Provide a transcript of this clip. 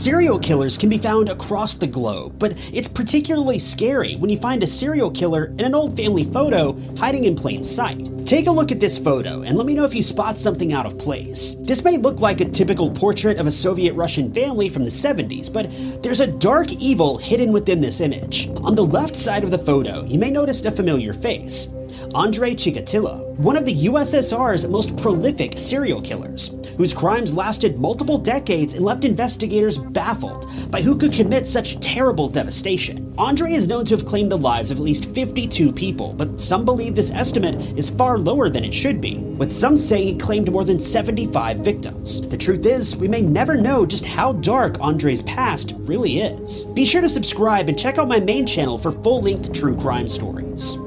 Serial killers can be found across the globe, but it's particularly scary when you find a serial killer in an old family photo hiding in plain sight. Take a look at this photo and let me know if you spot something out of place. This may look like a typical portrait of a Soviet Russian family from the 70s, but there's a dark evil hidden within this image. On the left side of the photo, you may notice a familiar face. Andrei Chikatilo, one of the USSR's most prolific serial killers, whose crimes lasted multiple decades and left investigators baffled by who could commit such terrible devastation. Andrei is known to have claimed the lives of at least 52 people, but some believe this estimate is far lower than it should be, with some saying he claimed more than 75 victims. The truth is, we may never know just how dark Andrei's past really is. Be sure to subscribe and check out my main channel for full length true crime stories.